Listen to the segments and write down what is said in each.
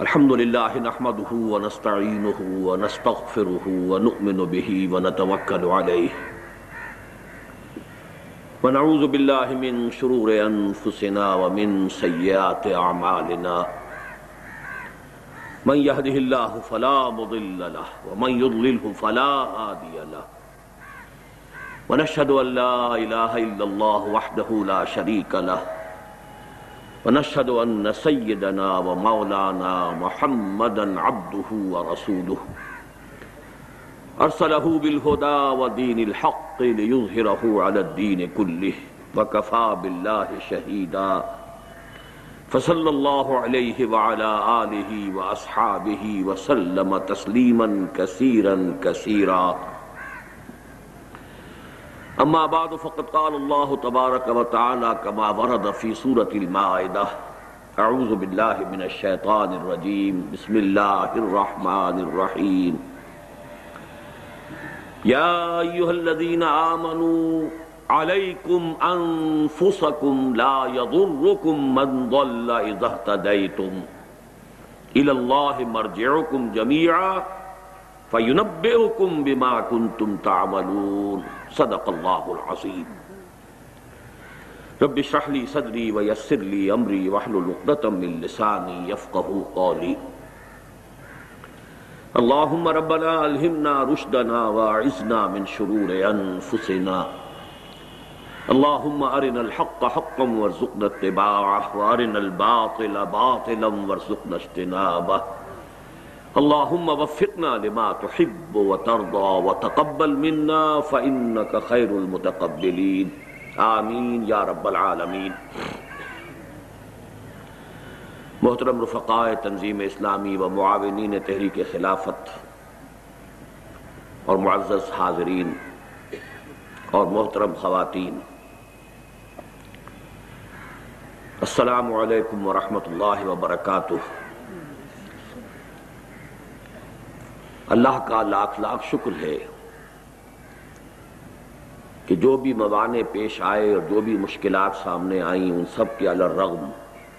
الحمد لله نحمده ونستعينه ونستغفره ونؤمن به ونتوكل عليه. ونعوذ بالله من شرور أنفسنا ومن سيئات أعمالنا. من يهده الله فلا مضل له ومن يضلله فلا هادي له. ونشهد أن لا إله إلا الله وحده لا شريك له. ونشهد أن سيدنا ومولانا محمدا عبده ورسوله. أرسله بالهدى ودين الحق ليظهره على الدين كله وكفى بالله شهيدا. فصلى الله عليه وعلى آله وأصحابه وسلم تسليما كثيرا كثيرا. أما بعد فقد قال الله تبارك وتعالى كما ورد في سورة المائدة أعوذ بالله من الشيطان الرجيم بسم الله الرحمن الرحيم يا أيها الذين آمنوا عليكم أنفسكم لا يضركم من ضل إذا اهتديتم إلى الله مرجعكم جميعا فينبئكم بما كنتم تعملون. صدق الله العظيم رب اشرح لي صدري ويسر لي أمري واحلل عقدة من لساني يفقهوا قولي. اللهم ربنا الهمنا رشدنا واعذنا من شرور انفسنا اللهم ارنا الحق حقا وارزقنا اتباعه وارنا الباطل باطلا وارزقنا اجتنابه. اللهم وفقنا لما تحب وترضى وتقبل منا فانك خير المتقبلين آمین یا رب العالمین۔ محترم رفقائے تنظیم اسلامی و معاونین تحریک خلافت اور معزز حاضرین اور محترم خواتین۔ السلام علیکم ورحمۃ اللہ وبرکاتہ۔ اللہ کا لاکھ لاکھ شکر ہے کہ جو بھی موانع پیش آئے اور جو بھی مشکلات سامنے آئیں، ان سب کے الرغم،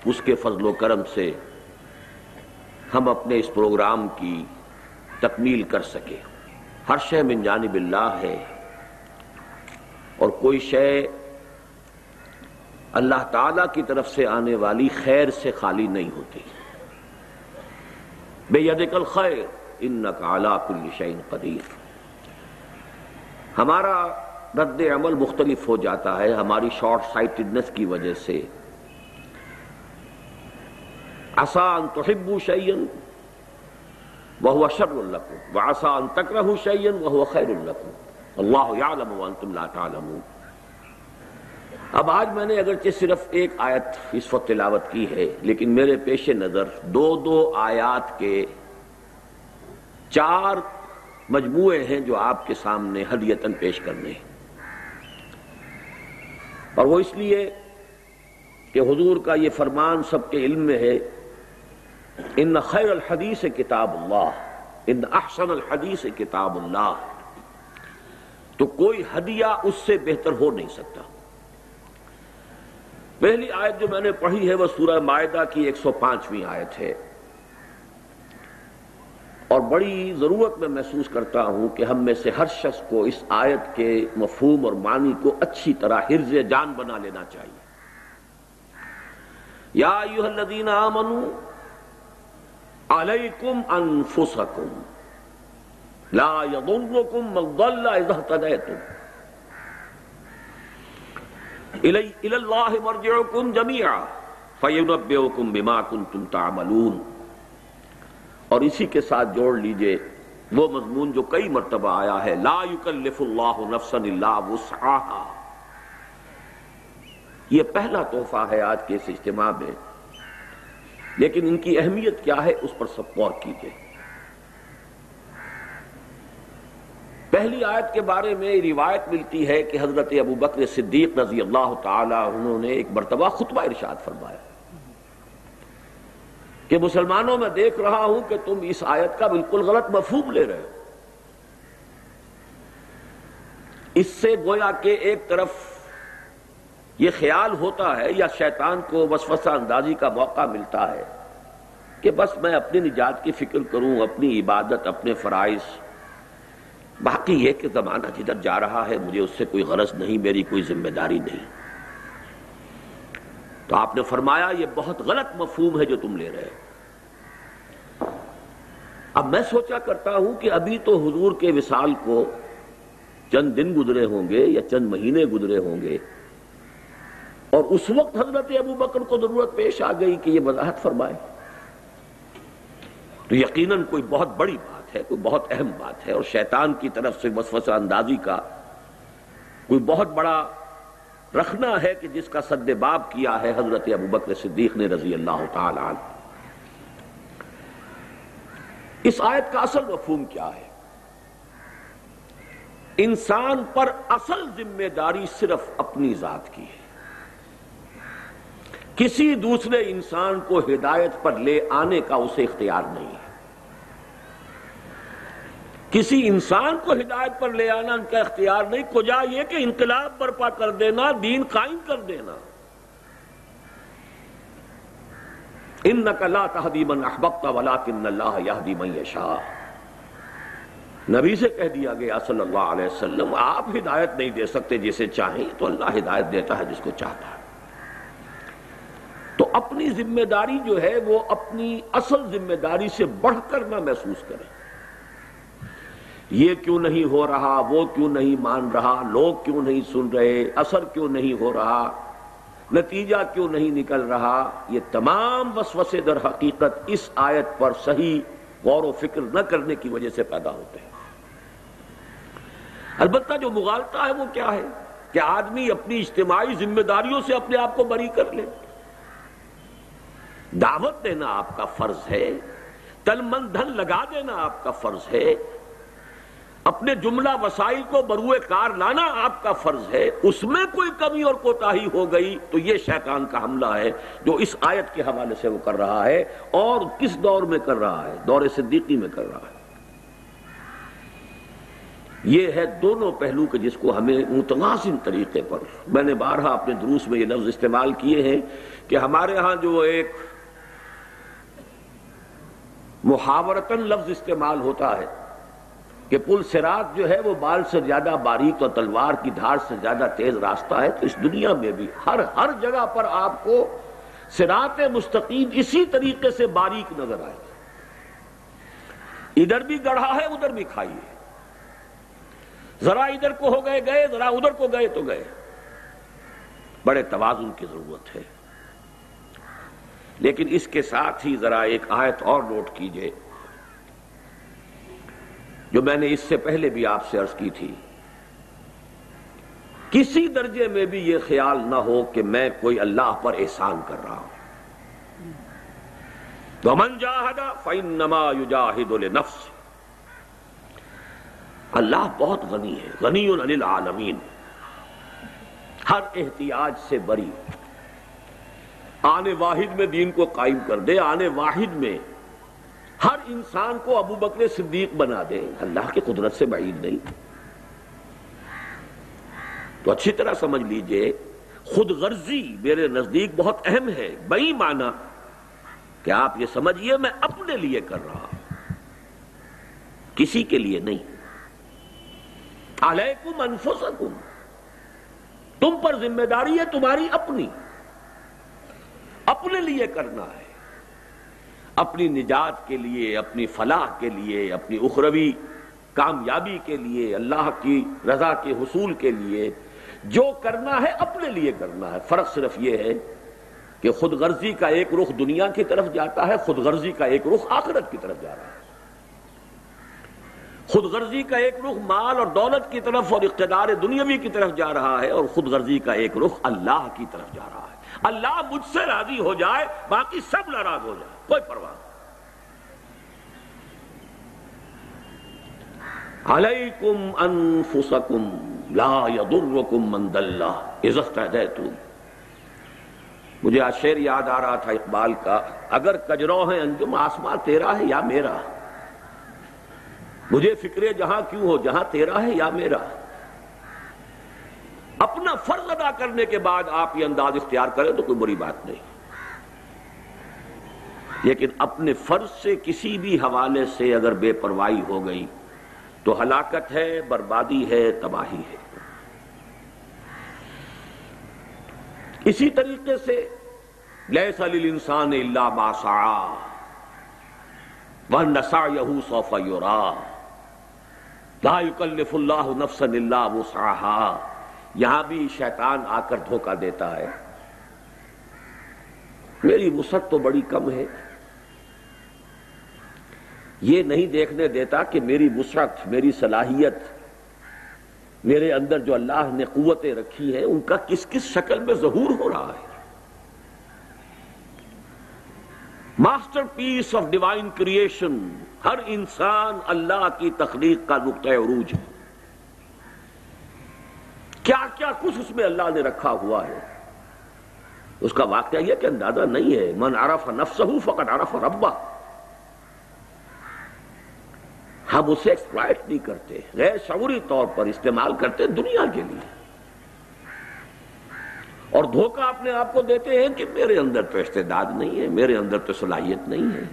اس کے فضل و کرم سے ہم اپنے اس پروگرام کی تکمیل کر سکے ہر شے من جانب اللہ ہے اور کوئی شے اللہ تعالی کی طرف سے آنے والی خیر سے خالی نہیں ہوتی۔ بے ید کل خیر۔ ان کالا کل شعین قدیر۔ ہمارا رد عمل مختلف ہو جاتا ہے، ہماری شارٹ سائٹڈنس کی وجہ سے۔ آسان تحبو شعین وہ شر القم و آسان تکرہ شعین وہ خیر القم اللہ یعلم وانتم لا تعلمون۔ اب آج میں نے اگرچہ صرف ایک آیت اس وقت تلاوت کی ہے، لیکن میرے پیش نظر دو دو آیات کے چار مجموعے ہیں جو آپ کے سامنے ہدیتاً پیش کرنے ہیں۔ اور وہ اس لیے کہ حضور کا یہ فرمان سب کے علم میں ہے، ان خیر الحدیث کتاب اللہ، ان احسن الحدیث کتاب اللہ۔ تو کوئی ہدیہ اس سے بہتر ہو نہیں سکتا۔ پہلی آیت جو میں نے پڑھی ہے وہ سورہ معدہ کی ایک سو پانچویں آیت ہے۔ اور بڑی ضرورت میں محسوس کرتا ہوں کہ ہم میں سے ہر شخص کو اس آیت کے مفہوم اور معنی کو اچھی طرح حرز جان بنا لینا چاہیے۔ یا ایوہ الذین آمنوا علیکم انفسکم، لا یضرکم من ضل اذا اهتدیتم۔ الی اللہ مرجعکم جميعا فینبئکم بما کنتم تعملون۔ اور اسی کے ساتھ جوڑ لیجیے، وہ مضمون جو کئی مرتبہ آیا ہے، لا یکلف اللہ نفسا الا وسعها یہ پہلا تحفہ ہے آج کے اس اجتماع میں۔ لیکن ان کی اہمیت کیا ہے، اس پر سب غور کیجیے۔ پہلی آیت کے بارے میں روایت ملتی ہے کہ حضرت ابو بکر صدیق رضی اللہ تعالی انہوں نے ایک مرتبہ خطبہ ارشاد فرمایا۔ کہ مسلمانوں میں دیکھ رہا ہوں کہ تم اس آیت کا بالکل غلط مفہوم لے رہے ہو۔ اس سے گویا کہ ایک طرف یہ خیال ہوتا ہے یا شیطان کو وسوسہ اندازی کا موقع ملتا ہے کہ بس میں اپنی نجات کی فکر کروں، اپنی عبادت، اپنے فرائض۔ باقی یہ کہ زمانہ جدھر جا رہا ہے، مجھے اس سے کوئی غرض نہیں، میری کوئی ذمہ داری نہیں۔ تو آپ نے فرمایا یہ بہت غلط مفہوم ہے جو تم لے رہے اب میں سوچا کرتا ہوں کہ ابھی تو حضور کے وصال کو چند دن گزرے ہوں گے یا چند مہینے گزرے ہوں گے۔ اور اس وقت حضرت ابو بکر کو ضرورت پیش آ گئی کہ یہ وضاحت فرمائے۔ تو یقیناً کوئی بہت بڑی بات ہے، کوئی بہت اہم بات ہے اور شیطان کی طرف سے وسوسہ اندازی کا کوئی بہت بڑا رکھنا ہے کہ جس کا صد باب کیا ہے حضرت ابو بکر صدیق نے رضی اللہ تعالی عنہ۔ اس آیت کا اصل مفہوم کیا ہے؟ انسان پر اصل ذمہ داری صرف اپنی ذات کی ہے۔ کسی دوسرے انسان کو ہدایت پر لے آنے کا اسے اختیار نہیں ہے۔ کسی انسان کو ہدایت پر لے آنا ان کا اختیار نہیں، کجا یہ کہ انقلاب برپا کر دینا، دین قائم کر دینا۔ ان نقلا تحدیمن احبتا ولا کن اللہ یہ یشاء۔ نبی سے کہہ دیا گیا صلی اللہ علیہ وسلم، آپ ہدایت نہیں دے سکتے جسے چاہیں، تو اللہ ہدایت دیتا ہے جس کو چاہتا ہے۔ تو اپنی ذمہ داری جو ہے، وہ اپنی اصل ذمہ داری سے بڑھ کر نہ محسوس کریں۔ یہ کیوں نہیں ہو رہا؟ وہ کیوں نہیں مان رہا؟ لوگ کیوں نہیں سن رہے؟ اثر کیوں نہیں ہو رہا؟ نتیجہ کیوں نہیں نکل رہا؟ یہ تمام وسوسے در حقیقت اس آیت پر صحیح غور و فکر نہ کرنے کی وجہ سے پیدا ہوتے ہیں۔ البتہ جو مغالطہ ہے وہ کیا ہے؟ کہ آدمی اپنی اجتماعی ذمہ داریوں سے اپنے آپ کو بری کر لے۔ دعوت دینا آپ کا فرض ہے تل من دھن لگا دینا آپ کا فرض ہے اپنے جملہ وسائل کو بروئے کار لانا آپ کا فرض ہے، اس میں کوئی کمی اور کوتاہی ہو گئی تو یہ شیطان کا حملہ ہے جو اس آیت کے حوالے سے وہ کر رہا ہے اور کس دور میں کر رہا ہے؟ دور صدیقی میں کر رہا ہے۔ یہ ہے دونوں پہلو کے جس کو ہمیں متوازن طریقے پر، میں نے بارہا اپنے دروس میں یہ لفظ استعمال کیے ہیں کہ ہمارے ہاں جو ایک محاورتن لفظ استعمال ہوتا ہے کہ پل سرات جو ہے وہ بال سے زیادہ باریک اور تلوار کی دھار سے زیادہ تیز راستہ ہے، تو اس دنیا میں بھی ہر ہر جگہ پر آپ کو سرات مستقیم اسی طریقے سے باریک نظر آئے ادھر بھی گڑھا ہے، ادھر بھی کھائیے ذرا ادھر کو ہو گئے گئے، ذرا ادھر کو گئے تو گئے۔ بڑے توازن کی ضرورت ہے۔ لیکن اس کے ساتھ ہی ذرا ایک آیت اور نوٹ کیجیے۔ جو میں نے اس سے پہلے بھی آپ سے عرض کی تھی۔ کسی درجے میں بھی یہ خیال نہ ہو کہ میں کوئی اللہ پر احسان کر رہا ہوں۔ تو من جاہدہ فَإِنَّمَا نما یوجاہد نفس اللہ بہت غنی ہے، غنی العالمین ہر احتیاج سے بری۔ آنے واحد میں دین کو قائم کر دے، آنے واحد میں ہر انسان کو ابو بکر صدیق بنا دے۔ اللہ کی قدرت سے بعید نہیں۔ تو اچھی طرح سمجھ لیجیے، خود غرضی میرے نزدیک بہت اہم ہے۔ بئی مانا کہ آپ یہ سمجھیے میں اپنے لیے کر رہا ہوں۔ کسی کے لیے نہیں۔ علیکم انفسکم۔ تم پر ذمہ داری ہے، تمہاری اپنی۔ اپنے لیے کرنا ہے۔ اپنی نجات کے لیے، اپنی فلاح کے لیے، اپنی اخروی کامیابی کے لیے، اللہ کی رضا کے حصول کے لیے جو کرنا ہے، اپنے لیے کرنا ہے۔ فرق صرف یہ ہے کہ خود غرضی کا ایک رخ دنیا کی طرف جاتا ہے خود غرضی کا ایک رخ آخرت کی طرف جا رہا ہے۔ خود غرضی کا ایک رخ مال اور دولت کی طرف اور اقتدار دنیاوی کی طرف جا رہا ہے اور خود غرضی کا ایک رخ اللہ کی طرف جا رہا ہے۔ اللہ مجھ سے راضی ہو جائے، باقی سب ناراض ہو جائے۔ کوئی پرواہ علیکم انفسکم لا یضرکم من دلہ۔ عزت تم۔ مجھے آج شعر یاد آ رہا تھا اقبال کا۔ اگر کجرو ہے انجم آسمان تیرا ہے یا میرا؟ مجھے فکر جہاں کیوں ہو، جہاں تیرا ہے یا میرا؟ اپنا فرض ادا کرنے کے بعد آپ یہ انداز اختیار کریں تو کوئی بری بات نہیں۔ لیکن اپنے فرض سے کسی بھی حوالے سے اگر بے پرواہی ہو گئی تو ہلاکت ہے، بربادی ہے، تباہی ہے۔ اسی طریقے سے لیس للانسان الا ما سعى وَنَسَعْيَهُ سَوْفَ يُرَى لَا يُكَلِّفُ اللَّهُ نَفْسًا إِلَّا وُسْعَهَا یہاں بھی شیطان آ کر دھوکہ دیتا ہے۔ میری وسعت تو بڑی کم ہے۔ یہ نہیں دیکھنے دیتا کہ میری وسعت، میری صلاحیت، میرے اندر جو اللہ نے قوتیں رکھی ہیں، ان کا کس کس شکل میں ظہور ہو رہا ہے؟ Master piece of divine creation ہر انسان اللہ کی تخلیق کا نقطۂ عروج ہے۔ کیا کیا کچھ اس میں اللہ نے رکھا ہوا ہے؟ اس کا واقعہ یہ کہ اندازہ نہیں ہے، من عرف نفسہ فقط عرف ربا ہم اسے ایکسپلائٹ نہیں کرتے، غیر شعوری طور پر استعمال کرتے دنیا کے لیے۔ اور دھوکہ اپنے آپ کو دیتے ہیں کہ میرے اندر تو استعداد نہیں ہے، میرے اندر تو صلاحیت نہیں ہے۔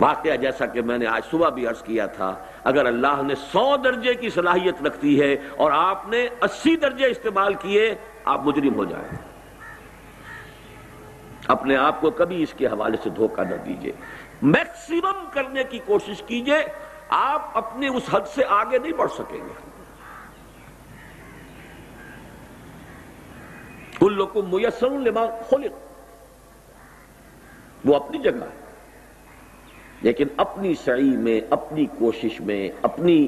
واقعہ جیسا کہ میں نے آج صبح بھی عرض کیا تھا، اگر اللہ نے سو درجے کی صلاحیت رکھتی ہے اور آپ نے اسی درجے استعمال کیے، آپ مجرم ہو جائیں۔ اپنے آپ کو کبھی اس کے حوالے سے دھوکہ نہ دیجیے میکسیمم کرنے کی کوشش کیجیے، آپ اپنے اس حد سے آگے نہیں بڑھ سکیں گے۔ کل کو میسر لما خلق۔ وہ اپنی جگہ ہے۔ لیکن اپنی سعی میں، اپنی کوشش میں، اپنی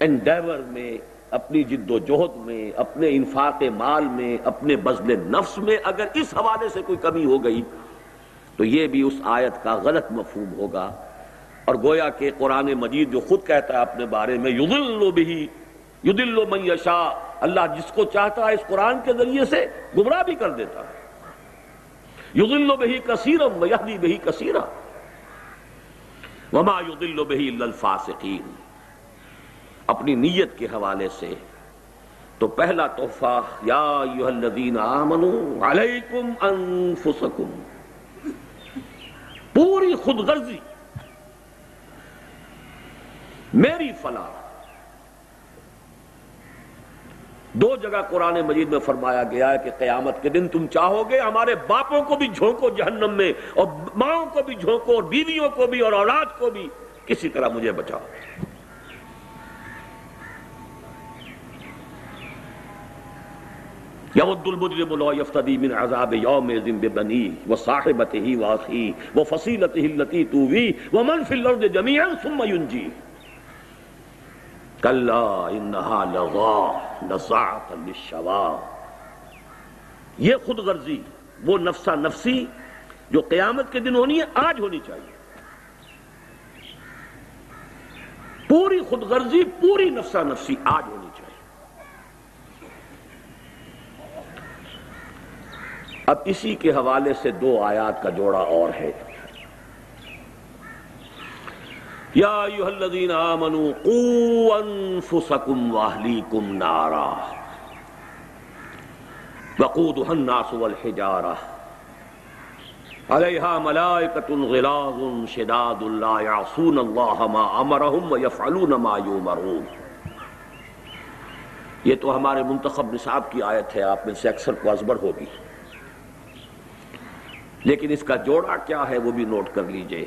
انڈیور میں، اپنی جد و جہد میں، اپنے انفاق مال میں، اپنے بزل نفس میں اگر اس حوالے سے کوئی کمی ہو گئی تو یہ بھی اس آیت کا غلط مفہوم ہوگا۔ اور گویا کہ قرآن مجید جو خود کہتا ہے اپنے بارے میں یدل بھی یدل من یشا اللہ جس کو چاہتا ہے اس قرآن کے ذریعے سے گمراہ بھی کر دیتا ہے۔ یدل بہی کثیرم یہدی بہی کثیرہ وما یدل بہی الفاسقین۔ اپنی نیت کے حوالے سے تو پہلا تحفہ، یا ایوہ الذین آمنوا علیکم انفسکم۔ پوری خود غرضی۔ میری فلاح۔ دو جگہ قرآن مجید میں فرمایا گیا ہے کہ قیامت کے دن تم چاہو گے ہمارے باپوں کو بھی جھونکو جہنم میں، اور ماؤں کو بھی جھونکو، اور بیویوں کو بھی، اور اولاد کو بھی، کسی طرح مجھے بچاؤ۔ یود المجرم لو یفتدی من عذاب یوم ذن ببنی وصاحبته واخی وفصیلته التي تووی ومن فی الارض جميعا ثم ينجی کلا انہا لغا نزاعتا للشوا. یہ خود غرضی، وہ نفسہ نفسی جو قیامت کے دن ہونی ہے، آج ہونی چاہیے۔ پوری خود غرضی، پوری نفسہ نفسی آج ہونی چاہیے اب اسی کے حوالے سے دو آیات کا جوڑا اور ہے۔ یا ایوہ الذین آمنوا قو انفسکم واہلیکم نارا۔ وقودها الناس والحجارہ۔ علیہا ملائکت غلاظ شداد لا یعصون اللہ ما امرہم ویفعلون ما یومرون۔ یہ تو ہمارے منتخب نصاب کی آیت ہے، آپ میں سے اکثر کو ازبر ہوگی۔ لیکن اس کا جوڑا کیا ہے وہ بھی نوٹ کر لیجیے۔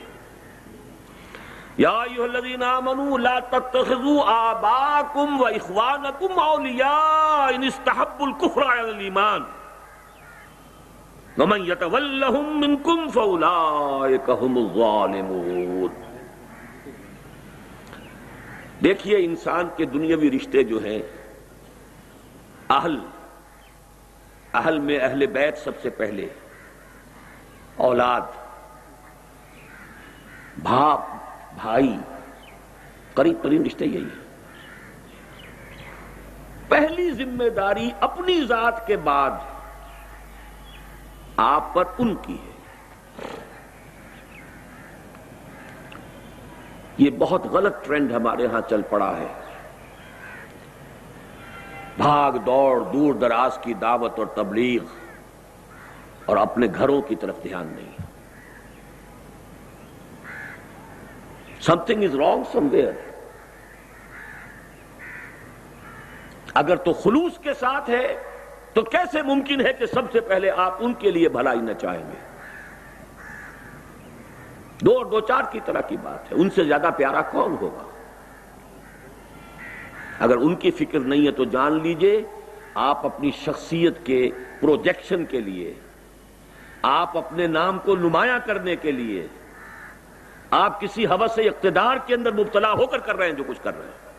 یا ایوہ الذین آمنوا لا تتخذوا آباکم و اخوانکم اولیاء ان استحب الكفر علی الایمان۔ ومن یتولہم منکم فاولائک هم الظالمون۔ دیکھیے انسان کے دنیاوی رشتے جو ہیں، اہل اہل میں اہل بیت سب سے پہلے۔ اولاد، باپ، بھائی، قریب قریب رشتے یہی ہے پہلی ذمہ داری اپنی ذات کے بعد آپ پر ان کی ہے۔ یہ بہت غلط ٹرینڈ ہمارے ہاں چل پڑا ہے۔ بھاگ دوڑ، دور دراز کی دعوت اور تبلیغ۔ اور اپنے گھروں کی طرف دھیان نہیں۔ Something is wrong somewhere اگر تو خلوص کے ساتھ ہے، تو کیسے ممکن ہے کہ سب سے پہلے آپ ان کے لیے بھلائی نہ چاہیں گے؟ دو اور دو چار کی طرح کی بات ہے۔ ان سے زیادہ پیارا کون ہوگا؟ اگر ان کی فکر نہیں ہے تو جان لیجیے، آپ اپنی شخصیت کے پروجیکشن کے لیے آپ اپنے نام کو نمایاں کرنے کے لیے آپ کسی حوث اقتدار کے اندر مبتلا ہو کر کر رہے ہیں جو کچھ کر رہے ہیں۔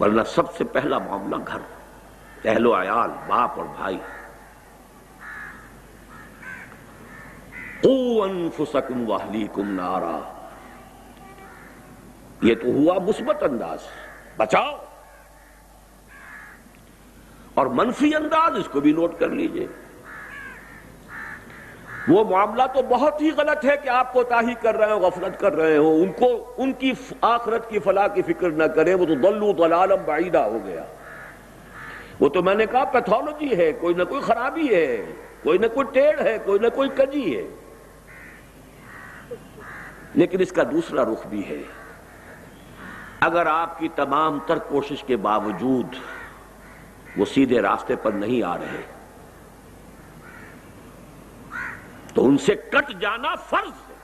ورنہ سب سے پہلا معاملہ گھر، اہل و عیال، باپ اور بھائی۔ انفسکم واہلیکم نارا۔ یہ تو ہوا مثبت انداز۔ بچاؤ۔ اور منفی انداز اس کو بھی نوٹ کر لیجیے۔ وہ معاملہ تو بہت ہی غلط ہے کہ آپ کو تاہی کر رہے ہو، غفلت کر رہے ہو، ان کو، ان کی آخرت کی فلاح کی فکر نہ کریں، وہ تو دلو دلالم بعیدہ ہو گیا۔ وہ تو میں نے کہا پیتھولوجی ہے، کوئی نہ کوئی خرابی ہے، کوئی نہ کوئی ٹیڑھ ہے، کوئی نہ کوئی کجی ہے۔ لیکن اس کا دوسرا رخ بھی ہے۔ اگر آپ کی تمام تر کوشش کے باوجود وہ سیدھے راستے پر نہیں آ رہے۔ تو ان سے کٹ جانا فرض ہے۔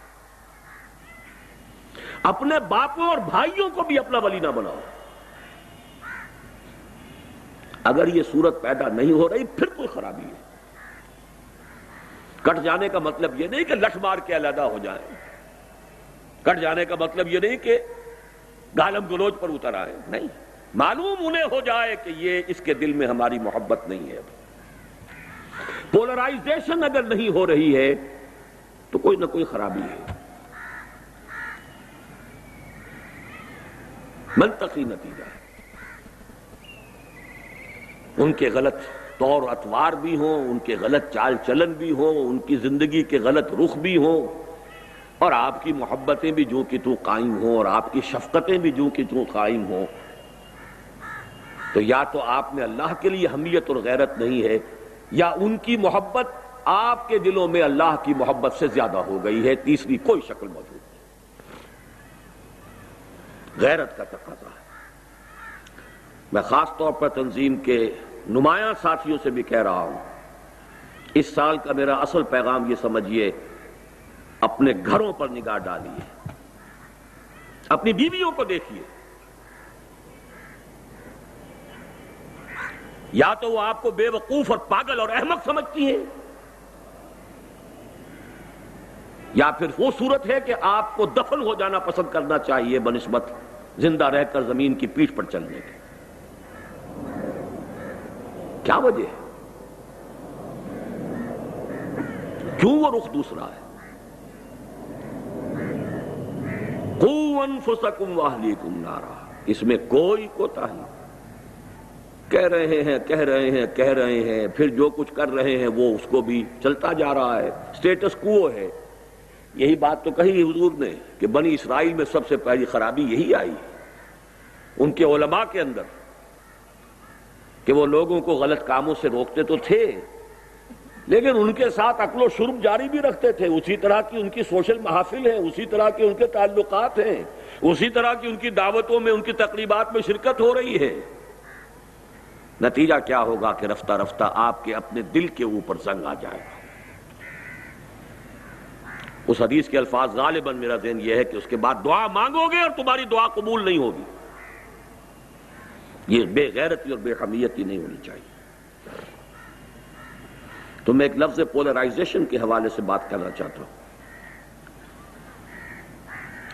اپنے باپوں اور بھائیوں کو بھی اپنا ولی نہ بناؤ۔ اگر یہ صورت پیدا نہیں ہو رہی، پھر کوئی خرابی ہے۔ کٹ جانے کا مطلب یہ نہیں کہ لٹ مار کے علیحدہ ہو جائے کٹ جانے کا مطلب یہ نہیں کہ گالم گلوچ پر اتر آئے نہیں۔ معلوم انہیں ہو جائے کہ یہ اس کے دل میں ہماری محبت نہیں ہے۔ پولرائزیشن اگر نہیں ہو رہی ہے، تو کوئی نہ کوئی خرابی ہے۔ منطقی نتیجہ ہے۔ ان کے غلط طور اتوار بھی ہوں، ان کے غلط چال چلن بھی ہوں، ان کی زندگی کے غلط رخ بھی ہوں۔ اور آپ کی محبتیں بھی جو کہ تو قائم ہوں، اور آپ کی شفقتیں بھی جو کہ تو قائم ہوں۔ تو یا تو آپ میں اللہ کے لیے حمیت اور غیرت نہیں ہے، یا ان کی محبت آپ کے دلوں میں اللہ کی محبت سے زیادہ ہو گئی ہے، تیسری کوئی شکل موجود نہیں۔ غیرت کا تقاضا۔ ہے میں خاص طور پر تنظیم کے نمایاں ساتھیوں سے بھی کہہ رہا ہوں۔ اس سال کا میرا اصل پیغام یہ سمجھیے، اپنے گھروں پر نگاہ ڈالیے۔ اپنی بیویوں کو دیکھیے۔ یا تو وہ آپ کو بے وقوف اور پاگل اور احمق سمجھتی ہیں یا پھر وہ صورت ہے کہ آپ کو دفن ہو جانا پسند کرنا چاہیے بنسبت زندہ رہ کر زمین کی پیٹ پر چلنے کے۔ کیا وجہ ہے؟ کیوں وہ رخ دوسرا ہے؟ انفسکم واہلیکم نارا۔ اس میں کوئی کوتا نہیں۔ کہہ رہے ہیں، کہہ رہے ہیں، کہہ رہے ہیں، پھر جو کچھ کر رہے ہیں وہ اس کو بھی چلتا جا رہا ہے سٹیٹس کو ہے۔ یہی بات تو کہی حضور نے کہ بنی اسرائیل میں سب سے پہلی خرابی یہی آئی، ان کے علماء کے اندر، کہ وہ لوگوں کو غلط کاموں سے روکتے تو تھے، لیکن ان کے ساتھ عقل و شرم جاری بھی رکھتے تھے۔ اسی طرح کی ان کی سوشل محافل ہیں، اسی طرح کے ان کے تعلقات ہیں، اسی طرح کی ان کی دعوتوں میں ان کی تقریبات میں شرکت ہو رہی ہے۔ نتیجہ کیا ہوگا کہ رفتہ رفتہ آپ کے اپنے دل کے اوپر زنگ آ جائے گا۔ اس حدیث کے الفاظ غالباً میرا ذہن یہ ہے کہ اس کے بعد دعا مانگو گے اور تمہاری دعا قبول نہیں ہوگی۔ یہ بے غیرتی اور بے حمیتی نہیں ہونی چاہیے۔ تو میں ایک لفظ پولرائزیشن کے حوالے سے بات کرنا چاہتا ہوں۔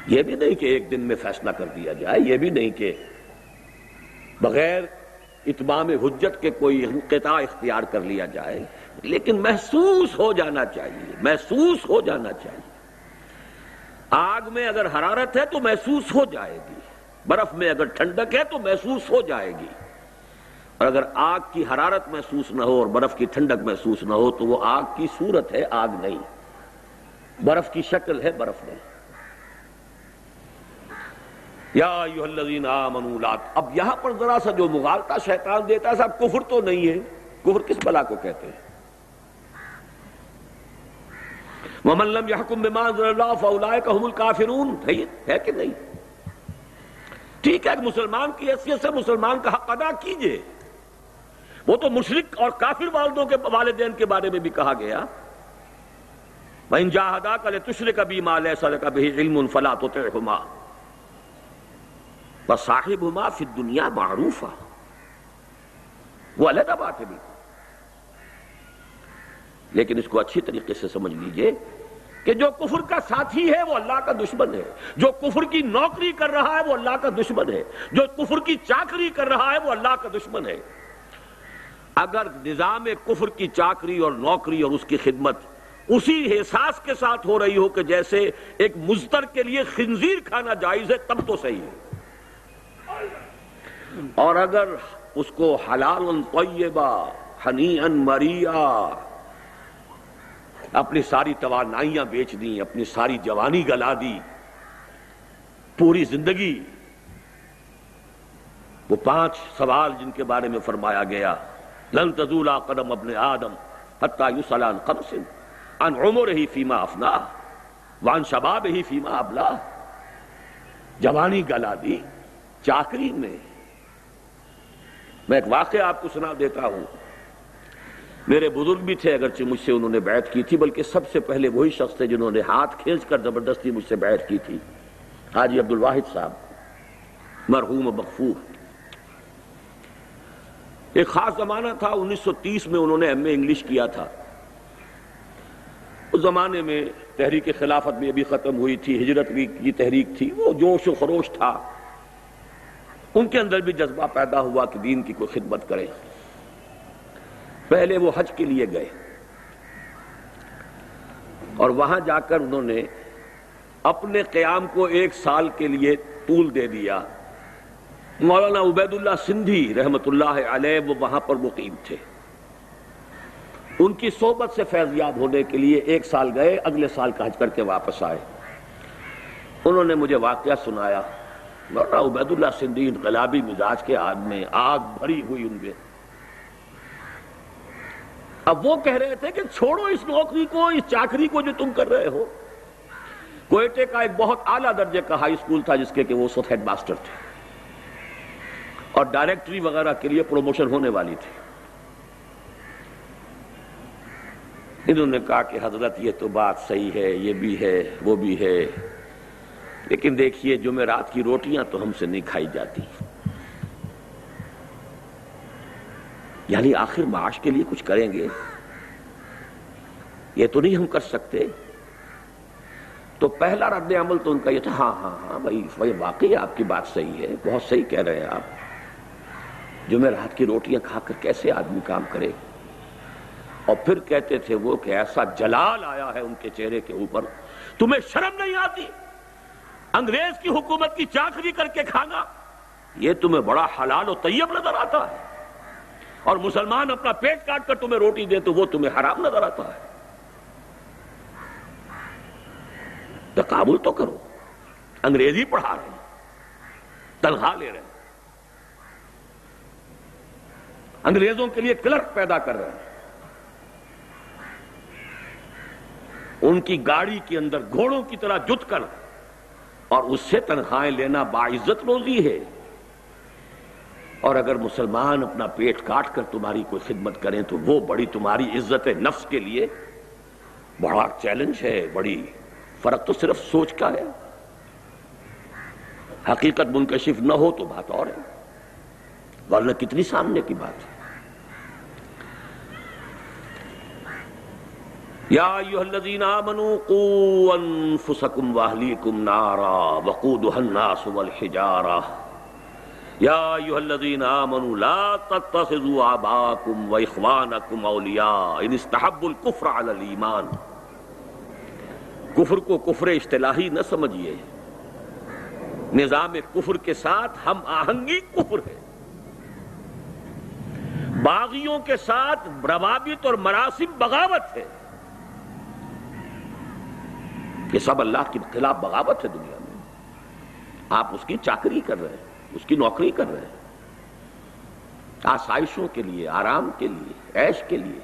یہ بھی نہیں کہ ایک دن میں فیصلہ کر دیا جائے، یہ بھی نہیں کہ بغیر اتمام حجت کے کوئی انقطاع اختیار کر لیا جائے، لیکن محسوس ہو جانا چاہیے، محسوس ہو جانا چاہیے۔ آگ میں اگر حرارت ہے تو محسوس ہو جائے گی، برف میں اگر ٹھنڈک ہے تو محسوس ہو جائے گی۔ اور اگر آگ کی حرارت محسوس نہ ہو اور برف کی ٹھنڈک محسوس نہ ہو تو وہ آگ کی صورت ہے، آگ نہیں۔ برف کی شکل ہے، برف نہیں۔ یا الذین آمنوا لا اب یہاں پر ذرا سا جو مغالطہ شیطان دیتا ہے صاحب کفر تو نہیں ہے۔ کفر کس بلا کو کہتے ہیں؟ ومن لم يحكم بما انزل الله فاولئك هم الكافرون۔ ہے کہ نہیں؟ ٹھیک ہے، مسلمان کی حیثیت سے مسلمان کا حق ادا کیجیے۔ وہ تو مشرک اور کافر والدوں کے والدین کے بارے میں بھی کہا گیا۔ وَإِن جَاهَدَاكَ لِتُشْرِكَ بِي مَا لَيْسَ لَكَ بِهِ عِلْمٌ فَلَا تُطِعْهُمَا وَصَاحِبْهُمَا فِي الدُّنْيَا مَعْرُوفًا وہ علیحدہ بات ہے بھی لیکن اس کو اچھی طریقے سے سمجھ لیجیے کہ جو کفر کا ساتھی ہے وہ اللہ کا دشمن ہے۔ جو کفر کی نوکری کر رہا ہے وہ اللہ کا دشمن ہے۔ جو کفر کی چاکری کر رہا ہے وہ اللہ کا دشمن ہے۔ اگر نظام کفر کی چاکری اور نوکری اور اس کی خدمت اسی احساس کے ساتھ ہو رہی ہو کہ جیسے ایک مزتر کے لیے خنزیر کھانا جائز ہے، تب تو صحیح ہے۔ اور اگر اس کو حلال طیبہ ہنی ان مریا اپنی ساری توانائیاں بیچ دیں، اپنی ساری جوانی گلا دی، پوری زندگی، وہ پانچ سوال جن کے بارے میں فرمایا گیا، لن تزولا قدم ابن آدم حتیٰ یسلان قمسن ان عمر ہی فیما افنا وان شباب ہی فیما ابلا۔ جوانی گلا دی، چاکری میں میں ایک واقعہ آپ کو سنا دیتا ہوں۔ میرے بزرگ بھی تھے، اگرچہ مجھ سے انہوں نے بیعت کی تھی، بلکہ سب سے پہلے وہی شخص تھے جنہوں نے ہاتھ کھینچ کر زبردستی مجھ سے بیعت کی تھی۔ حاجی عبد الواحد صاحب، مرحوم مغفور ایک خاص زمانہ تھا، انیس سو تیس میں انہوں نے ایم اے انگلش کیا تھا۔ اس زمانے میں تحریک خلافت بھی ابھی ختم ہوئی تھی، ہجرت کی تحریک تھی، وہ جوش و خروش تھا۔ ان کے اندر بھی جذبہ پیدا ہوا کہ دین کی کوئی خدمت کریں پہلے وہ حج کے لیے گئے۔ اور وہاں جا کر انہوں نے اپنے قیام کو ایک سال کے لیے طول دے دیا۔ مولانا عبید اللہ سندھی رحمت اللہ علیہ وہ وہاں پر مقیم تھے۔ ان کی صحبت سے فیضیاب ہونے کے لیے ایک سال گئے، اگلے سال کا حج کر کے واپس آئے۔ انہوں نے مجھے واقعہ سنایا۔ مولانا عبید اللہ سندھی انقلابی مزاج کے آدمی آگ بھری ہوئی ان کے اب وہ کہہ رہے تھے کہ چھوڑو اس نوکری کو، اس چاکری کو جو تم کر رہے ہو۔ کوئٹے کا ایک بہت اعلیٰ درجے کا ہائی اسکول تھا جس کے کہ وہ ہیڈ ماسٹر تھے۔ اور ڈائریکٹری وغیرہ کے لیے پروموشن ہونے والی تھی۔ انہوں نے کہا کہ حضرت یہ تو بات صحیح ہے، یہ بھی ہے، وہ بھی ہے۔ لیکن دیکھیے جمعرات کی روٹیاں تو ہم سے نہیں کھائی جاتی۔ یعنی آخر معاش کے لیے کچھ کریں گے؟ یہ تو نہیں ہم کر سکتے۔ تو پہلا رد عمل تو ان کا یہ تھا ہاں ہاں ہاں بھائی، واقعی آپ کی بات صحیح ہے، بہت صحیح کہہ رہے ہیں آپ۔ جو میں رات کی روٹیاں کھا کر کیسے آدمی کام کرے؟ اور پھر کہتے تھے وہ کہ ایسا جلال آیا ہے ان کے چہرے کے اوپر، تمہیں شرم نہیں آتی؟ انگریز کی حکومت کی چاکری کر کے کھانا، یہ تمہیں بڑا حلال و طیب نظر آتا ہے۔ اور مسلمان اپنا پیٹ کاٹ کر تمہیں روٹی دے تو وہ تمہیں حرام نظر آتا ہے۔ تو قابل تو کرو۔ انگریزی پڑھا رہے ہیں۔ تنخواہ لے رہے ہیں۔ انگریزوں کے لیے کلرک پیدا کر رہے ہیں۔ ان کی گاڑی کے اندر گھوڑوں کی طرح جت کر اور اس سے تنخواہیں لینا باعزت روزی ہے۔ اور اگر مسلمان اپنا پیٹ کاٹ کر تمہاری کوئی خدمت کریں تو وہ بڑی تمہاری عزت نفس کے لیے۔ بڑا چیلنج ہے، بڑی فرق تو صرف سوچ کا ہے۔ حقیقت منکشف نہ ہو تو بات اور ہے۔ ورنہ کتنی سامنے کی بات۔ ہے یا ایوہ الذین آمنوا قو انفسکم واہلیکم نارا وقودها الناس والحجارہ یا ایوہ الذین آمنوا لا تتخذوا آباکم و اخوانکم اولیاء ان استحب الكفر علی الایمان کفر کو کفر اشتلاحی نہ سمجھئے نظام کفر کے ساتھ ہم آہنگی کفر ہے باغیوں کے ساتھ روابط اور مراسم بغاوت ہے یہ سب اللہ کے خلاف بغاوت ہے دنیا میں۔ آپ اس کی چاکری کر رہے ہیں، اس کی نوکری کر رہے ہیں۔ آسائشوں کے لیے، آرام کے لیے، عیش کے لیے۔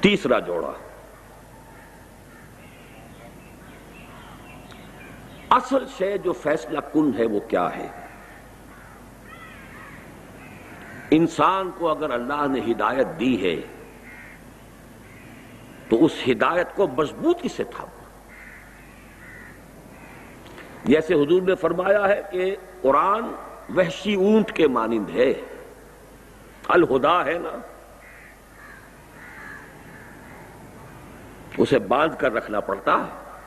تیسرا جوڑا۔ اصل شے جو فیصلہ کن ہے وہ کیا ہے؟ انسان کو اگر اللہ نے ہدایت دی ہے، تو اس ہدایت کو مضبوطی سے تھا جیسے حضور نے فرمایا ہے کہ قرآن وحشی اونٹ کے مانند ہے۔ الہدا ہے نا۔ اسے باندھ کر رکھنا پڑتا ہے۔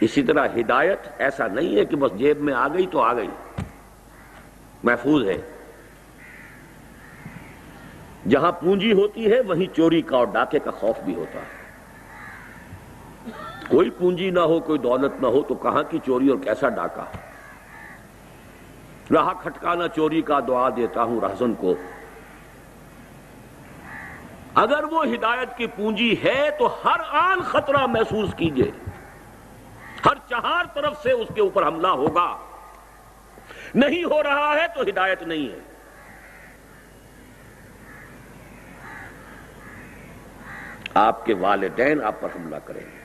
اسی طرح ہدایت ایسا نہیں ہے کہ بس جیب میں آ گئی تو آ گئی۔ محفوظ ہے۔ جہاں پونجی ہوتی ہے، وہیں چوری کا اور ڈاکے کا خوف بھی ہوتا ہے۔ کوئی پونجی نہ ہو، کوئی دولت نہ ہو، تو کہاں کی چوری اور کیسا ڈاکہ؟ رہا کھٹکانا، چوری کا دعا دیتا ہوں رہزن کو۔ اگر وہ ہدایت کی پونجی ہے، تو ہر آن خطرہ محسوس کیجیے۔ ہر چہار طرف سے اس کے اوپر حملہ ہوگا۔ نہیں ہو رہا ہے تو ہدایت نہیں ہے۔ آپ کے والدین آپ پر حملہ کریں۔ گے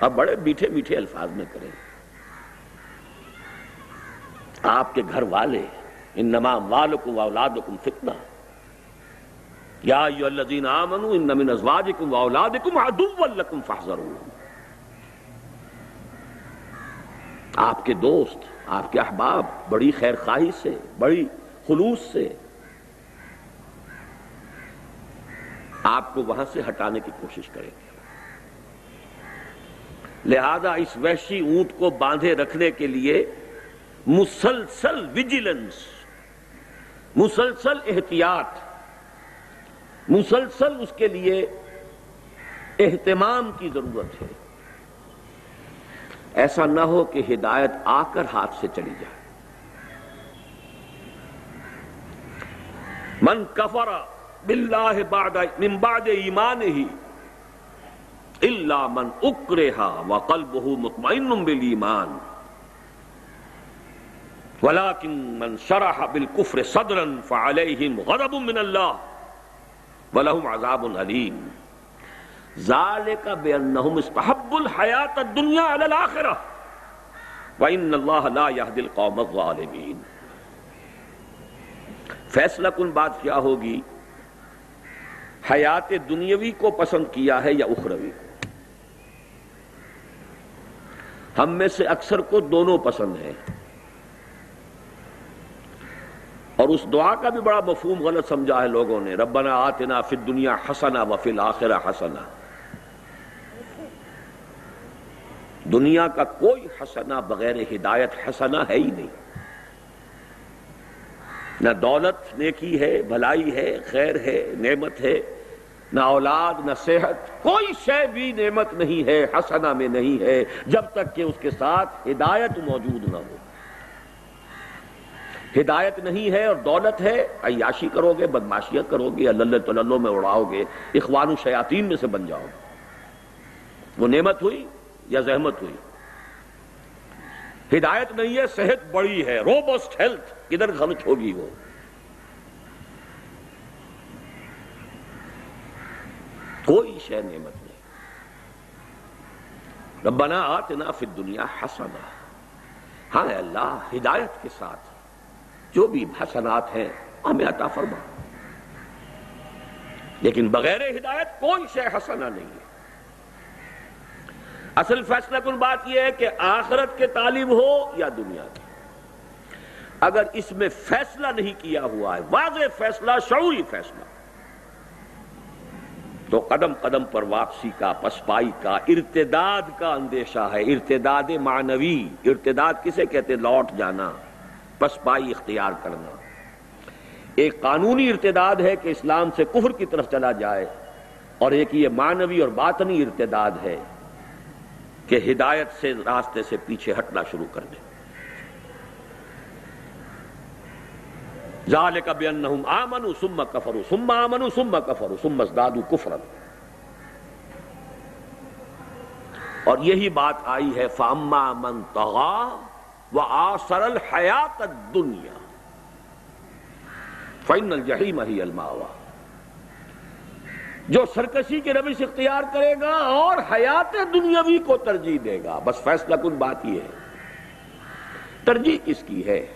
آپ بڑے میٹھے میٹھے الفاظ میں کریں۔ آپ کے گھر والے ان نمام والکم واولادکم فتنہ۔ یا ایو الذین آمنوا ان من ازواجکم واولادکم عدو لکم فاحذروا آپ کے دوست، آپ کے احباب بڑی خیر خواہی سے، بڑی خلوص سے آپ کو وہاں سے ہٹانے کی کوشش کریں۔ گے لہذا اس وحشی اونٹ کو باندھے رکھنے کے لیے مسلسل ویجیلنس مسلسل احتیاط، مسلسل اس کے لیے اہتمام کی ضرورت ہے۔ ایسا نہ ہو کہ ہدایت آ کر ہاتھ سے چلی جائے۔ من کفرا باللہ بعد من بعد ایمان ہی الا من اکرہا وقلبہ مطمئن بالایمان. ولكن من شرح بالكفر صدرا فعليهم غضب من الله ولهم عذاب عليم ذلك بانهم استحبوا الحياه الدنيا على الاخره وان الله لا يهدي القوم الظالمين فیصلہ کن بات کیا ہوگی؟ حیات دنیاوی کو پسند کیا ہے یا اخروی؟ کو ہم میں سے اکثر کو دونوں پسند ہیں۔ اور اس دعا کا بھی بڑا مفہوم غلط سمجھا ہے لوگوں نے۔ ربنا آتنا فی الدنیا حسنا و فی الاخرہ حسنا دنیا کا کوئی حسنا بغیر ہدایت حسنا ہے ہی نہیں۔ نہ دولت نیکی ہے، بھلائی ہے، خیر ہے، نعمت ہے، نہ اولاد، نہ صحت، کوئی شے بھی نعمت نہیں ہے، حسنہ میں نہیں ہے، جب تک کہ اس کے ساتھ ہدایت موجود نہ ہو۔ ہدایت نہیں ہے اور دولت ہے، عیاشی کرو گے بدماشیاں کرو گے اللہ تلو میں اڑاؤ گے اخوان و شیاطین میں سے بن جاؤ گے وہ نعمت ہوئی یا زحمت ہوئی؟ ہدایت نہیں ہے، صحت بڑی ہے روبسٹ ہیلتھ کدھر خرچ ہوگی وہ؟ کوئی شے نعمت نہیں۔ ربنا آتنا فی الدنیا حسنا ہاں اللہ، ہدایت کے ساتھ جو بھی حسنات ہیں، ہمیں عطا فرما۔ لیکن بغیر ہدایت کوئی شے حسنا نہیں ہے۔ اصل فیصلہ کن بات یہ ہے کہ آخرت کے تعلیم ہو یا دنیا کی اگر اس میں فیصلہ نہیں کیا ہوا ہے، واضح فیصلہ، شعوری فیصلہ۔ تو قدم قدم پر واپسی کا، پسپائی کا، ارتداد کا اندیشہ ہے۔ ارتداد معنوی، ارتداد کسے کہتے لوٹ جانا، پسپائی اختیار کرنا۔ ایک قانونی ارتداد ہے کہ اسلام سے کفر کی طرف چلا جائے، اور ایک یہ معنوی اور باطنی ارتداد ہے۔ کہ ہدایت سے راستے سے پیچھے ہٹنا شروع کر دے۔ ذالک بانہم آمنوا ثم کفروا، ثم آمنوا، ثم کفروا، ثم ازدادوا کفرا۔ اور یہی بات آئی ہے فاما من طغا وآثر الحیات الدنیا فإن الجحیم ہی الماوا جو سرکشی کے روش اختیار کرے گا اور حیات دنیاوی کو ترجیح دے گا۔ بس فیصلہ کن بات یہ ہے۔ ترجیح کس کی ہے؟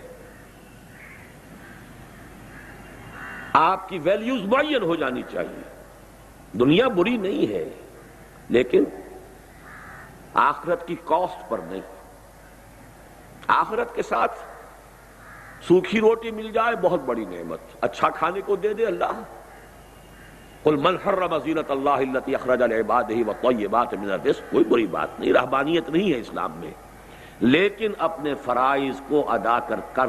آپ کی ویلیوز معین ہو جانی چاہیے۔ دنیا بری نہیں ہے، لیکن آخرت کی کاسٹ پر نہیں۔ آخرت کے ساتھ سوکھی روٹی مل جائے، بہت بڑی نعمت۔ اچھا کھانے کو دے دے اللہ۔ قل من حرم زینت اللہ التي اخرج لعباده والطیبات من الرزق، کوئی بری بات نہیں، رہبانیت نہیں ہے اسلام میں۔ لیکن اپنے فرائض کو ادا کر کر،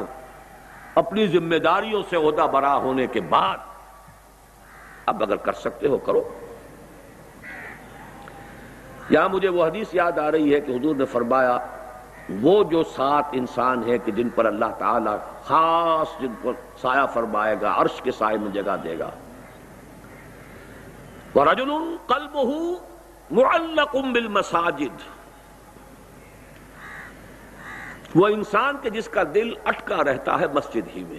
اپنی ذمہ داریوں سے عہدہ برا ہونے کے بعد، اب اگر کر سکتے ہو، کرو۔ یہاں مجھے وہ حدیث یاد آ رہی ہے کہ حضور نے فرمایا، وہ جو سات انسان ہیں کہ جن پر اللہ تعالی خاص جن پر سایہ فرمائے گا، عرش کے سائے میں جگہ دے گا۔ وَرَجُلٌ قَلْبُهُ مُعَلَّقٌ بِالْمَسَاجِدِ. وہ انسان کے جس کا دل اٹکا رہتا ہے مسجد ہی میں.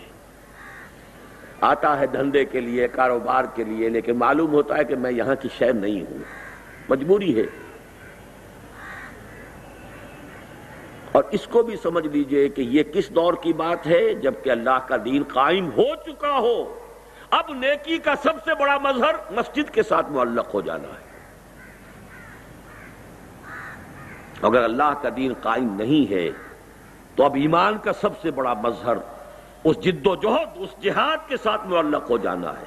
آتا ہے دھندے کے لیے، کاروبار کے لیے، لیکن معلوم ہوتا ہے کہ میں یہاں کی شہر نہیں ہوں. مجبوری ہے. اور اس کو بھی سمجھ لیجیے کہ یہ کس دور کی بات ہے؟ جبکہ اللہ کا دین قائم ہو چکا ہو. اب نیکی کا سب سے بڑا مظہر مسجد کے ساتھ معلق ہو جانا ہے۔ اگر اللہ کا دین قائم نہیں ہے، تو اب ایمان کا سب سے بڑا مظہر اس جد و جہد، اس جہاد کے ساتھ معلق ہو جانا ہے۔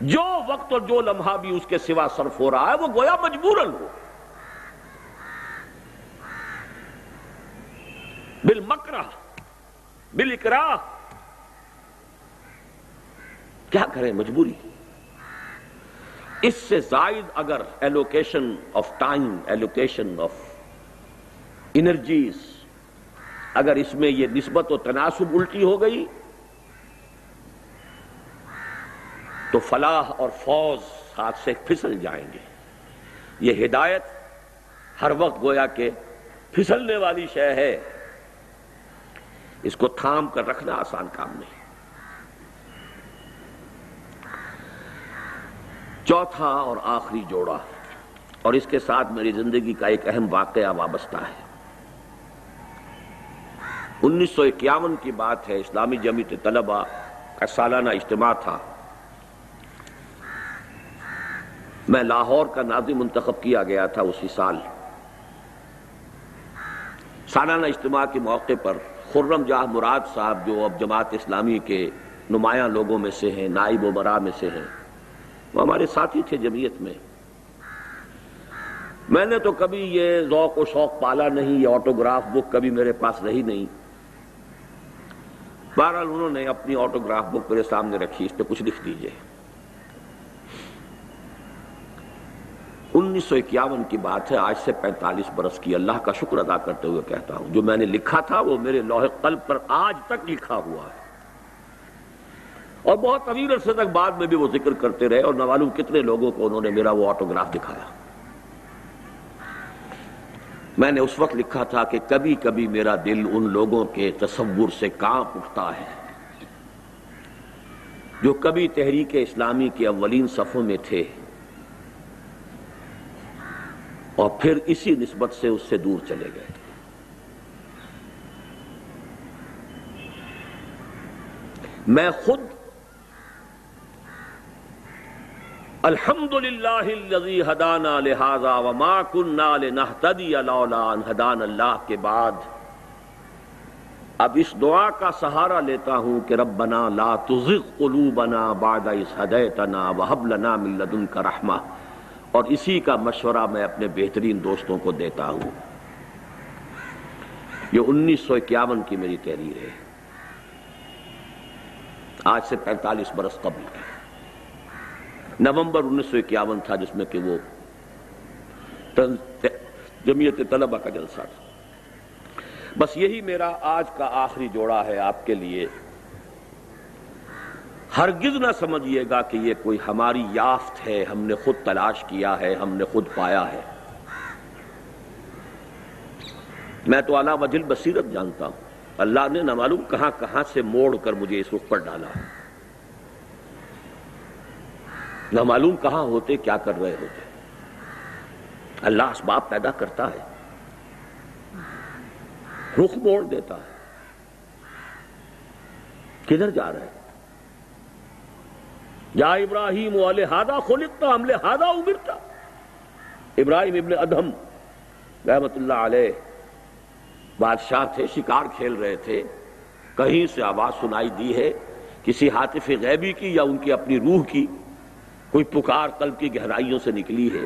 جو وقت اور جو لمحہ بھی اس کے سوا صرف ہو رہا ہے، وہ گویا مجبورن ہو۔ بالمکرہ بالاکراہ کیا کریں مجبوری؟ اس سے زائد اگر allocation of time allocation of energies اگر اس میں یہ نسبت و تناسب الٹی ہو گئی، تو فلاح اور فوز ہاتھ سے پھسل جائیں گے۔ یہ ہدایت ہر وقت گویا کہ پھسلنے والی شے ہے۔ اس کو تھام کر رکھنا آسان کام نہیں۔ چوتھا اور آخری جوڑا اور اس کے ساتھ میری زندگی کا ایک اہم واقعہ وابستہ ہے۔ انیس سو اکیاون کی بات ہے، اسلامی جمعیت طلبہ کا سالانہ اجتماع تھا۔ میں لاہور کا ناظم منتخب کیا گیا تھا اسی سال۔ سالانہ اجتماع کے موقع پر خرم جاہ مراد صاحب جو اب جماعت اسلامی کے نمایاں لوگوں میں سے ہیں، نائب و برا میں سے ہیں وہ ہمارے ساتھی تھے جمعیت میں۔ میں نے تو کبھی یہ ذوق و شوق پالا نہیں، یہ آٹوگراف بک کبھی میرے پاس رہی نہیں۔ بہرحال انہوں نے اپنی آٹوگراف بک میرے سامنے رکھی، اس پہ کچھ لکھ دیجیے۔ انیس سو اکیاون کی بات ہے، آج سے پینتالیس برس کی۔ اللہ کا شکر ادا کرتے ہوئے کہتا ہوں، جو میں نے لکھا تھا وہ میرے لوہے قلب پر آج تک لکھا ہوا ہے۔ اور بہت طویل عرصے تک بعد میں بھی وہ ذکر کرتے رہے اور نہ معلوم کتنے لوگوں کو انہوں نے میرا وہ آٹوگراف دکھایا۔ میں نے اس وقت لکھا تھا کہ کبھی کبھی میرا دل ان لوگوں کے تصور سے کانپ اٹھتا ہے جو کبھی تحریک اسلامی کے اولین صفوں میں تھے اور پھر اسی نسبت سے اس سے دور چلے گئے۔ میں خود الحمد للہ ہدانا لہذا وما کننا لنہتدی لولا ان ہدان اللہ کے بعد۔ اب اس دعا کا سہارا لیتا ہوں کہ ربنا لا تزغ قلوبنا بعد اس ہدیتنا وحب لنا من لدنک رحمہ۔ اور اسی کا مشورہ میں اپنے بہترین دوستوں کو دیتا ہوں۔ یہ انیس سو اکیاون کی میری تحریر ہے۔ آج سے پینتالیس برس قبل۔ ہے نومبر انیس سو اکیاون تھا جس میں کہ وہ جمعیت طلبہ کا جلسہ تھا۔ بس یہی میرا آج کا آخری جوڑا ہے آپ کے لیے۔ ہرگز نہ سمجھیے گا کہ یہ کوئی ہماری یافت ہے، ہم نے خود تلاش کیا ہے، ہم نے خود پایا ہے۔ میں تو اعلیٰ وجل بصیرت جانتا ہوں۔ اللہ نے نہ معلوم کہاں کہاں سے موڑ کر مجھے اس رخ پر ڈالا۔ نہ معلوم کہاں ہوتے، کیا کر رہے ہوتے؟ اللہ اسباب پیدا کرتا ہے۔ رخ موڑ دیتا ہے۔ کدھر جا رہے؟ یا ابراہیم ہادہ خلقتا، ہم لہذا ابرتا ابراہیم ابن ادھم رحمت اللہ علیہ بادشاہ تھے، شکار کھیل رہے تھے۔ کہیں سے آواز سنائی دی ہے، کسی حاطف غیبی کی یا ان کی اپنی روح کی؟ کوئی پکار قلب کی گہرائیوں سے نکلی ہے۔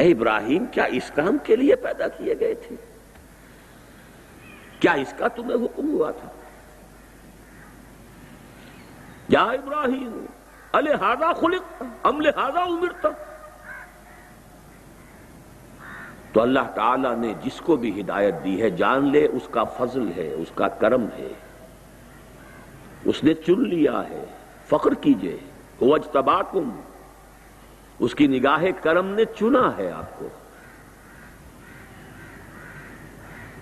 اے ابراہیم، کیا اس کام کے لیے پیدا کیے گئے تھے؟ کیا اس کا تمہیں حکم ہوا تھا؟ یا ابراہیم الحاظہ خلق، ام لہذا امرتا تو اللہ تعالیٰ نے جس کو بھی ہدایت دی ہے، جان لے، اس کا فضل ہے، اس کا کرم ہے۔ اس نے چن لیا ہے، فخر کیجیے۔ وہ اجتباکم اس کی نگاہ کرم نے چنا ہے آپ کو۔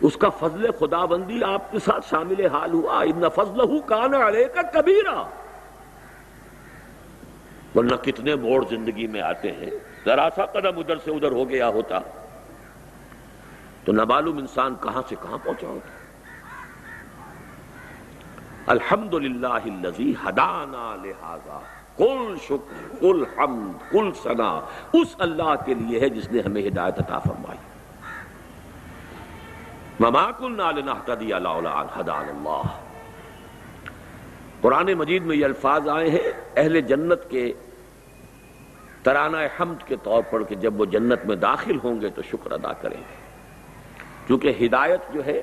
اس کا فضل خدا بندی آپ کے ساتھ شامل حال ہوا۔ ان فضل ہوں کانا کا کبیرا۔ ورنہ کتنے موڑ زندگی میں آتے ہیں۔ ذرا سا قدم ادھر سے ادھر ہو گیا ہوتا۔ تو نابالوم انسان کہاں سے کہاں پہنچا ہوتا؟ الحمد للہ ہدانا لہذا۔ کل شکر کل حمد کل سنا اس اللہ کے لیے ہے جس نے ہمیں ہدایت عطا فرمائی۔ مما کل نالنحتدی اللہ حدان اللہ قرآن مجید میں یہ الفاظ آئے ہیں، اہل جنت کے ترانہ حمد کے طور پر کہ جب وہ جنت میں داخل ہوں گے تو شکر ادا کریں گے۔ کیونکہ ہدایت جو ہے،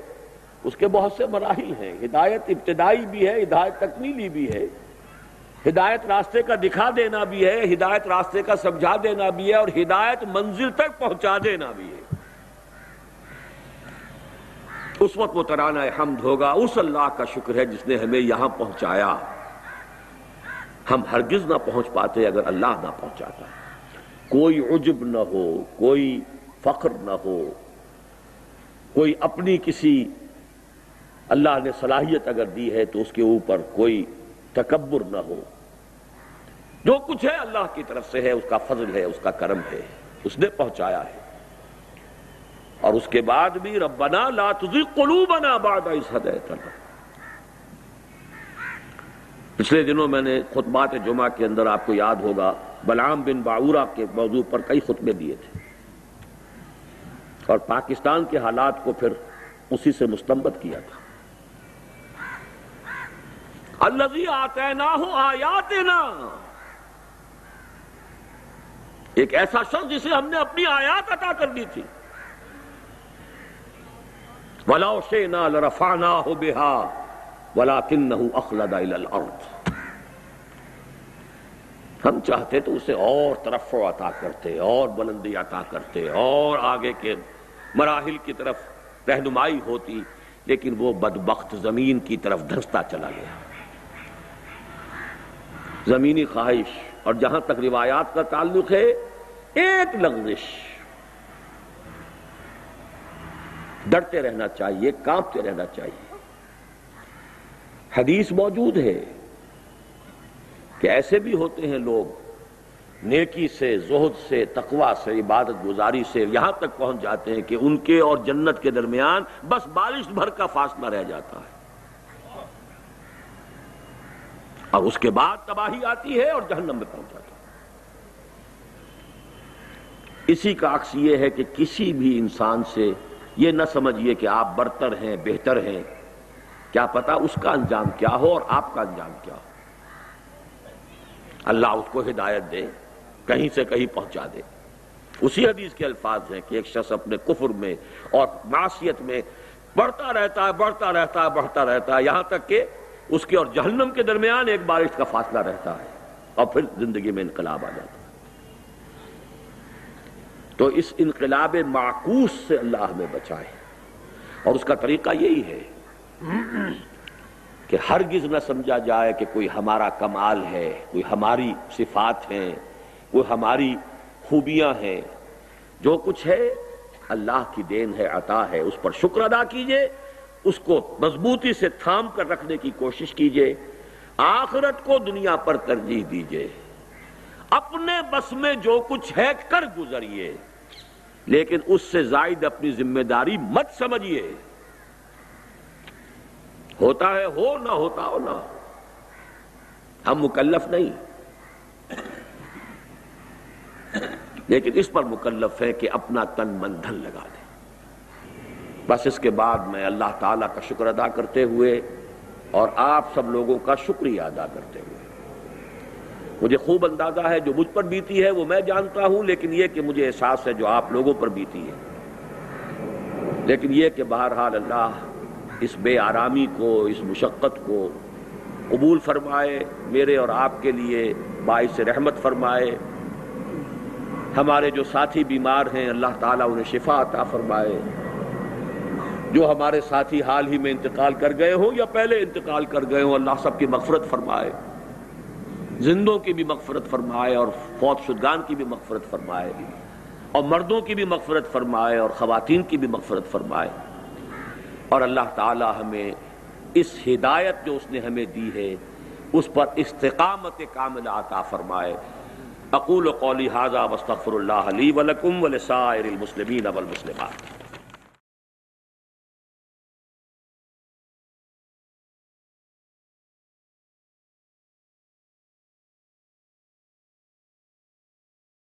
اس کے بہت سے مراحل ہیں۔ ہدایت ابتدائی بھی ہے، ہدایت تکمیلی بھی ہے۔ ہدایت راستے کا دکھا دینا بھی ہے، ہدایت راستے کا سمجھا دینا بھی ہے، اور ہدایت منزل تک پہنچا دینا بھی ہے۔ اس وقت وہ ترانہ حمد ہوگا۔ اس اللہ کا شکر ہے جس نے ہمیں یہاں پہنچایا۔ ہم ہرگز نہ پہنچ پاتے اگر اللہ نہ پہنچاتا۔ کوئی عجب نہ ہو، کوئی فخر نہ ہو، کوئی اپنی کسی اللہ نے صلاحیت اگر دی ہے تو اس کے اوپر کوئی تکبر نہ ہو۔ جو کچھ ہے اللہ کی طرف سے ہے، اس کا فضل ہے، اس کا کرم ہے، اس نے پہنچایا ہے۔ اور اس کے بعد بھی ربنا لا تزغ قلوبنا بعد اس هديتنا پچھلے دنوں میں نے خطبات جمعہ کے اندر آپ کو یاد ہوگا بلام بن باورا کے موضوع پر کئی خطبے دیے تھے۔ اور پاکستان کے حالات کو پھر اسی سے مستمت کیا تھا۔ الذي آتيناه آياتنا ایک ایسا شخص جسے ہم نے اپنی آیات عطا کر دی تھی۔ وَلَوْ شِئْنَا لَرَفَعْنَاهُ بِهَا وَلَكِنَّهُ أَخْلَدَ إِلَى الْأَرْضِ۔ ہم چاہتے تو اسے اور طرف عطا کرتے، اور بلندی عطا کرتے، اور آگے کے مراحل کی طرف رہنمائی ہوتی، لیکن وہ بدبخت زمین کی طرف دھنستا چلا گیا۔ زمینی خواہش اور جہاں تک روایات کا تعلق ہے، ایک لغزش۔ ڈرتے رہنا چاہیے، کانپتے رہنا چاہیے۔ حدیث موجود ہے کہ ایسے بھی ہوتے ہیں لوگ، نیکی سے، زہد سے، تقوی سے، عبادت گزاری سے یہاں تک پہنچ جاتے ہیں کہ ان کے اور جنت کے درمیان بس بارش بھر کا فاصلہ رہ جاتا ہے۔ اور اس کے بعد تباہی آتی ہے اور جہنم میں پہنچ جاتا ہے۔ اسی کا عکس یہ ہے کہ کسی بھی انسان سے یہ نہ سمجھیے کہ آپ برتر ہیں، بہتر ہیں۔ کیا پتا اس کا انجام کیا ہو اور آپ کا انجام کیا ہو۔ اللہ اس کو ہدایت دے، کہیں سے کہیں پہنچا دے۔ اسی حدیث کے الفاظ ہیں کہ ایک شخص اپنے کفر میں اور معاشیت میں بڑھتا رہتا ہے، بڑھتا رہتا ہے، بڑھتا رہتا ہے۔ یہاں تک کہ اس کے اور جہنم کے درمیان ایک بارش کا فاصلہ رہتا ہے اور پھر زندگی میں انقلاب آ جاتا ہے۔ تو اس انقلاب معکوس سے اللہ ہمیں بچائے۔ اور اس کا طریقہ یہی ہے کہ ہرگز نہ سمجھا جائے کہ کوئی ہمارا کمال ہے، کوئی ہماری صفات ہیں، کوئی ہماری خوبیاں ہیں۔ جو کچھ ہے، اللہ کی دین ہے، عطا ہے۔ اس پر شکر ادا کیجیے۔ اس کو مضبوطی سے تھام کر رکھنے کی کوشش کیجیے۔ آخرت کو دنیا پر ترجیح دیجیے۔ اپنے بس میں جو کچھ ہے کر گزریے، لیکن اس سے زائد اپنی ذمہ داری مت سمجھیے ہوتا ہے ہو، نہ ہوتا ہو، نہ۔ ہم مکلف نہیں۔ لیکن اس پر مکلف ہے کہ اپنا تن من دھن لگا دے۔ بس اس کے بعد میں اللہ تعالیٰ کا شکر ادا کرتے ہوئے اور آپ سب لوگوں کا شکریہ ادا کرتے ہوئے۔ مجھے خوب اندازہ ہے جو مجھ پر بیتی ہے وہ میں جانتا ہوں، لیکن یہ کہ مجھے احساس ہے جو آپ لوگوں پر بیتی ہے۔ لیکن یہ کہ بہرحال اللہ اس بے آرامی کو، اس مشقت کو قبول فرمائے، میرے اور آپ کے لیے باعث رحمت فرمائے۔ ہمارے جو ساتھی بیمار ہیں، اللہ تعالیٰ انہیں شفا عطا فرمائے۔ جو ہمارے ساتھی حال ہی میں انتقال کر گئے ہوں یا پہلے انتقال کر گئے ہوں، اللہ سب کی مغفرت فرمائے، زندوں کی بھی مغفرت فرمائے اور فوت شدگان کی بھی مغفرت فرمائے اور مردوں کی بھی مغفرت فرمائے اور خواتین کی بھی مغفرت فرمائے۔ اور اللہ تعالی ہمیں اس ہدایت جو اس نے ہمیں دی ہے، اس پر استقامت کامل عطا فرمائے۔ اقول قولی حاضہ وستغفر اللہ علی ولکم ولسائر المسلمین والمسلمات۔